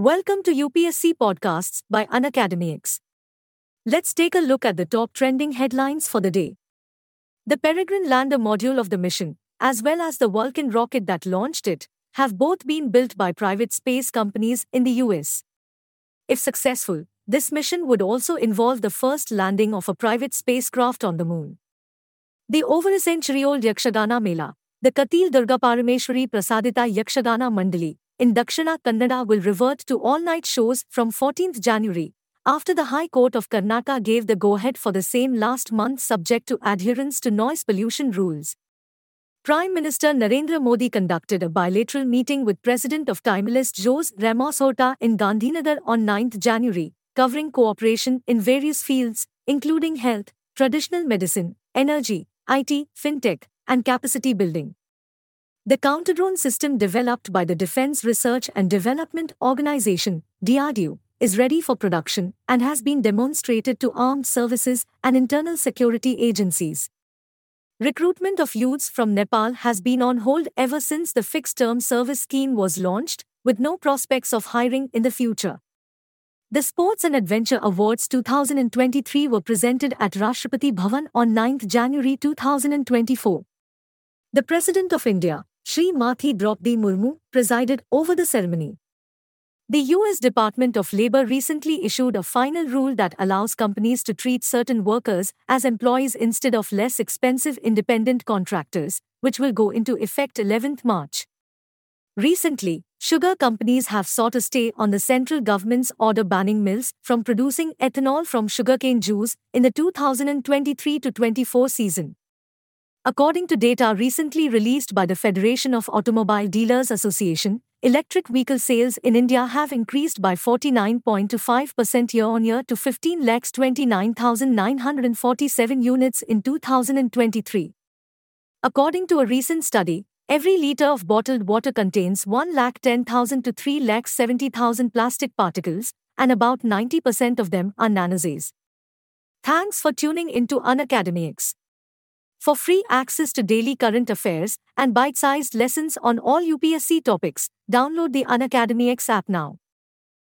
Welcome to UPSC Podcasts by Unacademy X. Let's take a look at the top trending headlines for the day. The Peregrine lander module of the mission, as well as the Vulcan rocket that launched it, have both been built by private space companies in the US. If successful, this mission would also involve the first landing of a private spacecraft on the moon. The over a century old Yakshagana Mela, the Katil Durga Parameshwari Prasadita Yakshagana Mandali, in Dakshina Kannada will revert to all-night shows from 14th January, after the High Court of Karnataka gave the go-ahead for the same last month subject to adherence to noise pollution rules. Prime Minister Narendra Modi conducted a bilateral meeting with President of Timor-Leste Jose Ramos Horta in Gandhinagar on 9th January, covering cooperation in various fields, including health, traditional medicine, energy, IT, fintech, and capacity building. The counter-drone system developed by the Defense Research and Development Organization, DRDO, is ready for production and has been demonstrated to armed services and internal security agencies. Recruitment of youths from Nepal has been on hold ever since the fixed term service scheme was launched, with no prospects of hiring in the future. The Sports and Adventure Awards 2023 were presented at Rashtrapati Bhavan on 9 January 2024. The President of India, Srimati Draupadi Murmu, presided over the ceremony. The U.S. Department of Labor recently issued a final rule that allows companies to treat certain workers as employees instead of less expensive independent contractors, which will go into effect 11th March. Recently, sugar companies have sought a stay on the central government's order banning mills from producing ethanol from sugarcane juice in the 2023 24 season. According to data recently released by the Federation of Automobile Dealers Association, electric vehicle sales in India have increased by 49.25% year on year to 15,29,947 units in 2023. According to a recent study, every litre of bottled water contains 1,10,000 to 3,70,000 plastic particles, and about 90% of them are nanosys. Thanks for tuning into Unacademy X. For free access to daily current affairs and bite sized lessons on all UPSC topics, download the Unacademy X app now.